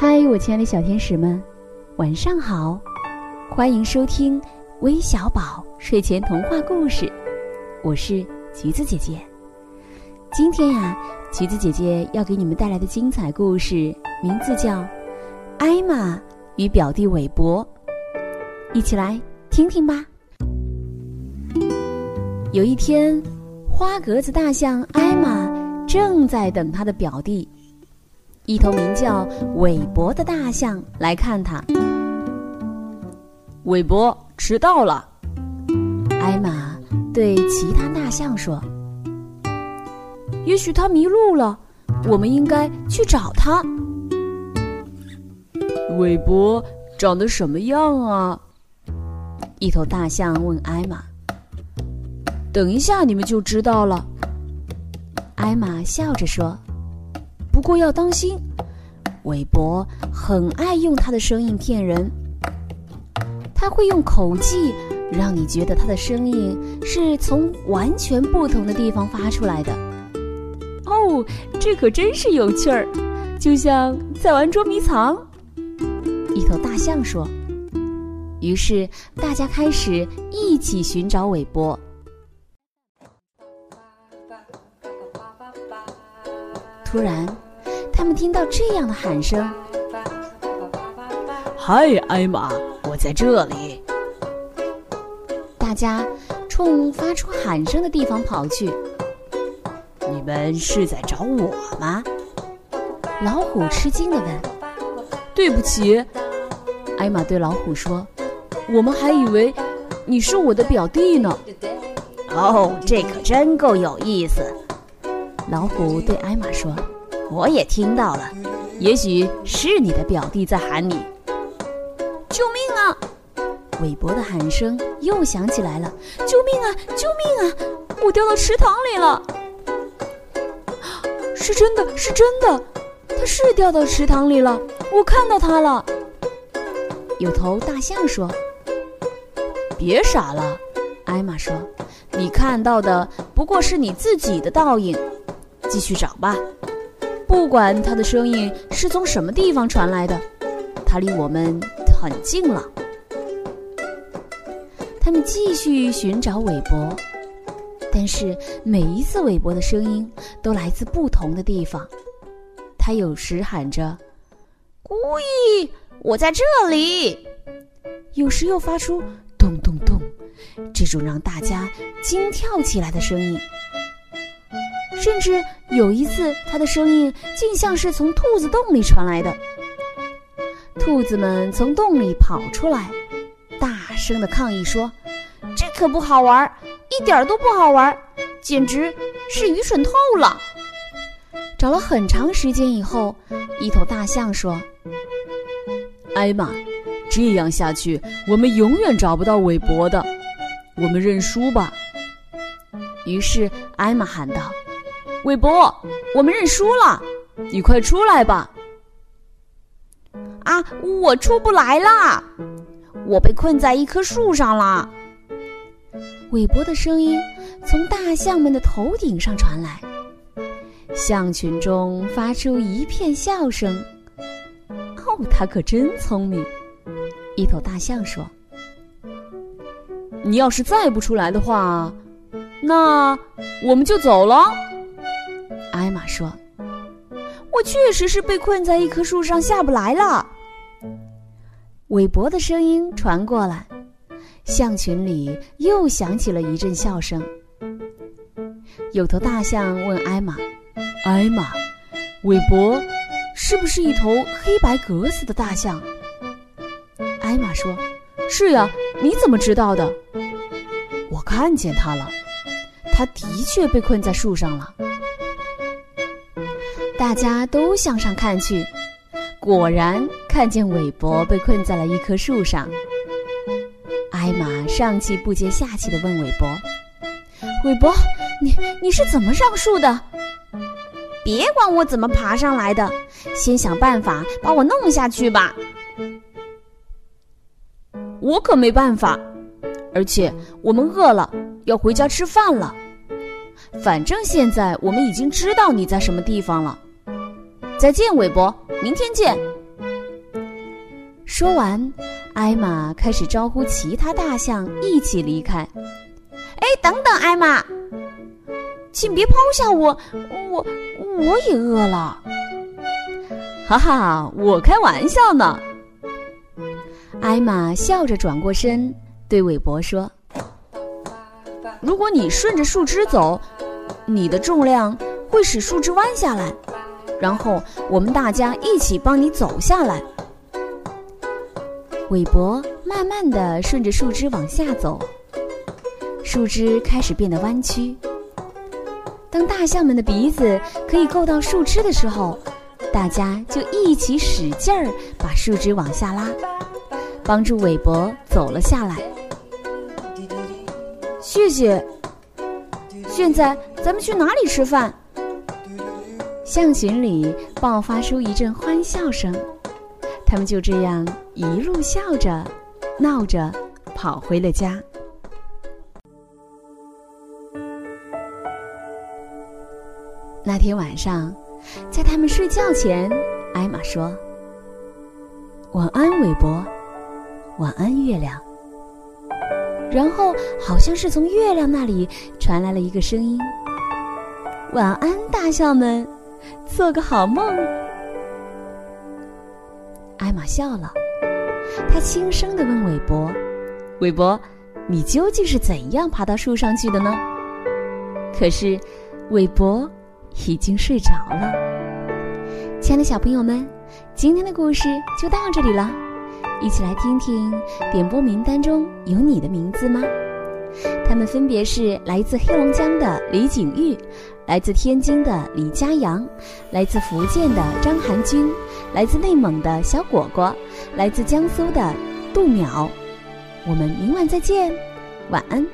嗨，我亲爱的小天使们，晚上好！欢迎收听微小宝睡前童话故事，我是橘子姐姐。今天呀，橘子姐姐要给你们带来的精彩故事名字叫《艾玛与表弟韦伯》，一起来听听吧。有一天，花格子大象艾玛正在等他的表弟。一头名叫韦伯的大象来看他。韦伯迟到了，艾玛对其他大象说：“也许他迷路了，我们应该去找他。”韦伯长得什么样啊？一头大象问艾玛。等一下你们就知道了，艾玛笑着说。不过要当心，韦伯很爱用他的声音骗人。他会用口技，让你觉得他的声音是从完全不同的地方发出来的。哦，这可真是有趣儿，就像在玩捉迷藏。一头大象说。于是大家开始一起寻找韦伯。突然。他们听到这样的喊声：“嗨，艾玛，我在这里！”大家冲发出喊声的地方跑去。你们是在找我吗？老虎吃惊的问。“对不起。”艾玛对老虎说，“我们还以为你是我的表弟呢。”哦，这可真够有意思。”老虎对艾玛说。我也听到了，也许是你的表弟在喊你。救命啊！韦伯的喊声又响起来了。救命啊！救命啊！我掉到池塘里了。是真的，是真的，他是掉到池塘里了。我看到他了。有头大象说：“别傻了。”艾玛说：“你看到的不过是你自己的倒影。继续找吧。”不管他的声音是从什么地方传来的，他离我们很近了。他们继续寻找韦伯，但是每一次韦伯的声音都来自不同的地方。他有时喊着“故意，我在这里”，有时又发出“咚咚咚”这种让大家惊跳起来的声音。甚至有一次，他的声音竟像是从兔子洞里传来的。兔子们从洞里跑出来，大声的抗议说：“这可不好玩，一点都不好玩，简直是愚蠢透了。”找了很长时间以后，一头大象说：“艾玛，这样下去，我们永远找不到韦伯的。我们认输吧。”于是艾玛喊道。韦伯，我们认输了，你快出来吧！啊，我出不来啦，我被困在一棵树上了。韦伯的声音从大象们的头顶上传来，象群中发出一片笑声。哦，他可真聪明！一头大象说：“你要是再不出来的话，那我们就走了。”说：“我确实是被困在一棵树上下不来了。”韦伯的声音传过来，象群里又响起了一阵笑声。有头大象问艾玛：“艾玛，韦伯是不是一头黑白格子的大象？”艾玛说：“是呀，你怎么知道的？”我看见他了，他的确被困在树上了。大家都向上看去，果然看见韦伯被困在了一棵树上。艾玛上气不接下气地问韦伯：“韦伯，你你是怎么上树的？别管我怎么爬上来的，先想办法把我弄下去吧。”我可没办法，而且我们饿了，要回家吃饭了。反正现在我们已经知道你在什么地方了。再见，韦伯，明天见。说完，艾玛开始招呼其他大象一起离开。哎，等等，艾玛，请别抛下我，我我也饿了。哈哈，我开玩笑呢。艾玛笑着转过身，对韦伯说：“如果你顺着树枝走，你的重量会使树枝弯下来，然后我们大家一起帮你走下来。”韦伯慢慢的顺着树枝往下走，树枝开始变得弯曲。当大象们的鼻子可以够到树枝的时候，大家就一起使劲儿把树枝往下拉，帮助韦伯走了下来。谢谢。现在咱们去哪里吃饭？象群里爆发出一阵欢笑声。他们就这样一路笑着、闹着，跑回了家。那天晚上，在他们睡觉前，艾玛说：“晚安，韦伯。晚安，月亮。”然后，好像是从月亮那里传来了一个声音：“晚安，大象们，做个好梦。”艾玛笑了，他轻声的问韦伯：“韦伯，你究竟是怎样爬到树上去的呢？”可是，韦伯已经睡着了。亲爱的小朋友们，今天的故事就到这里了，一起来听听点播名单中有你的名字吗？他们分别是来自黑龙江的李景玉，来自天津的李佳阳，来自福建的张含君，来自内蒙的小果果，来自江苏的杜淼。我们明晚再见，晚安。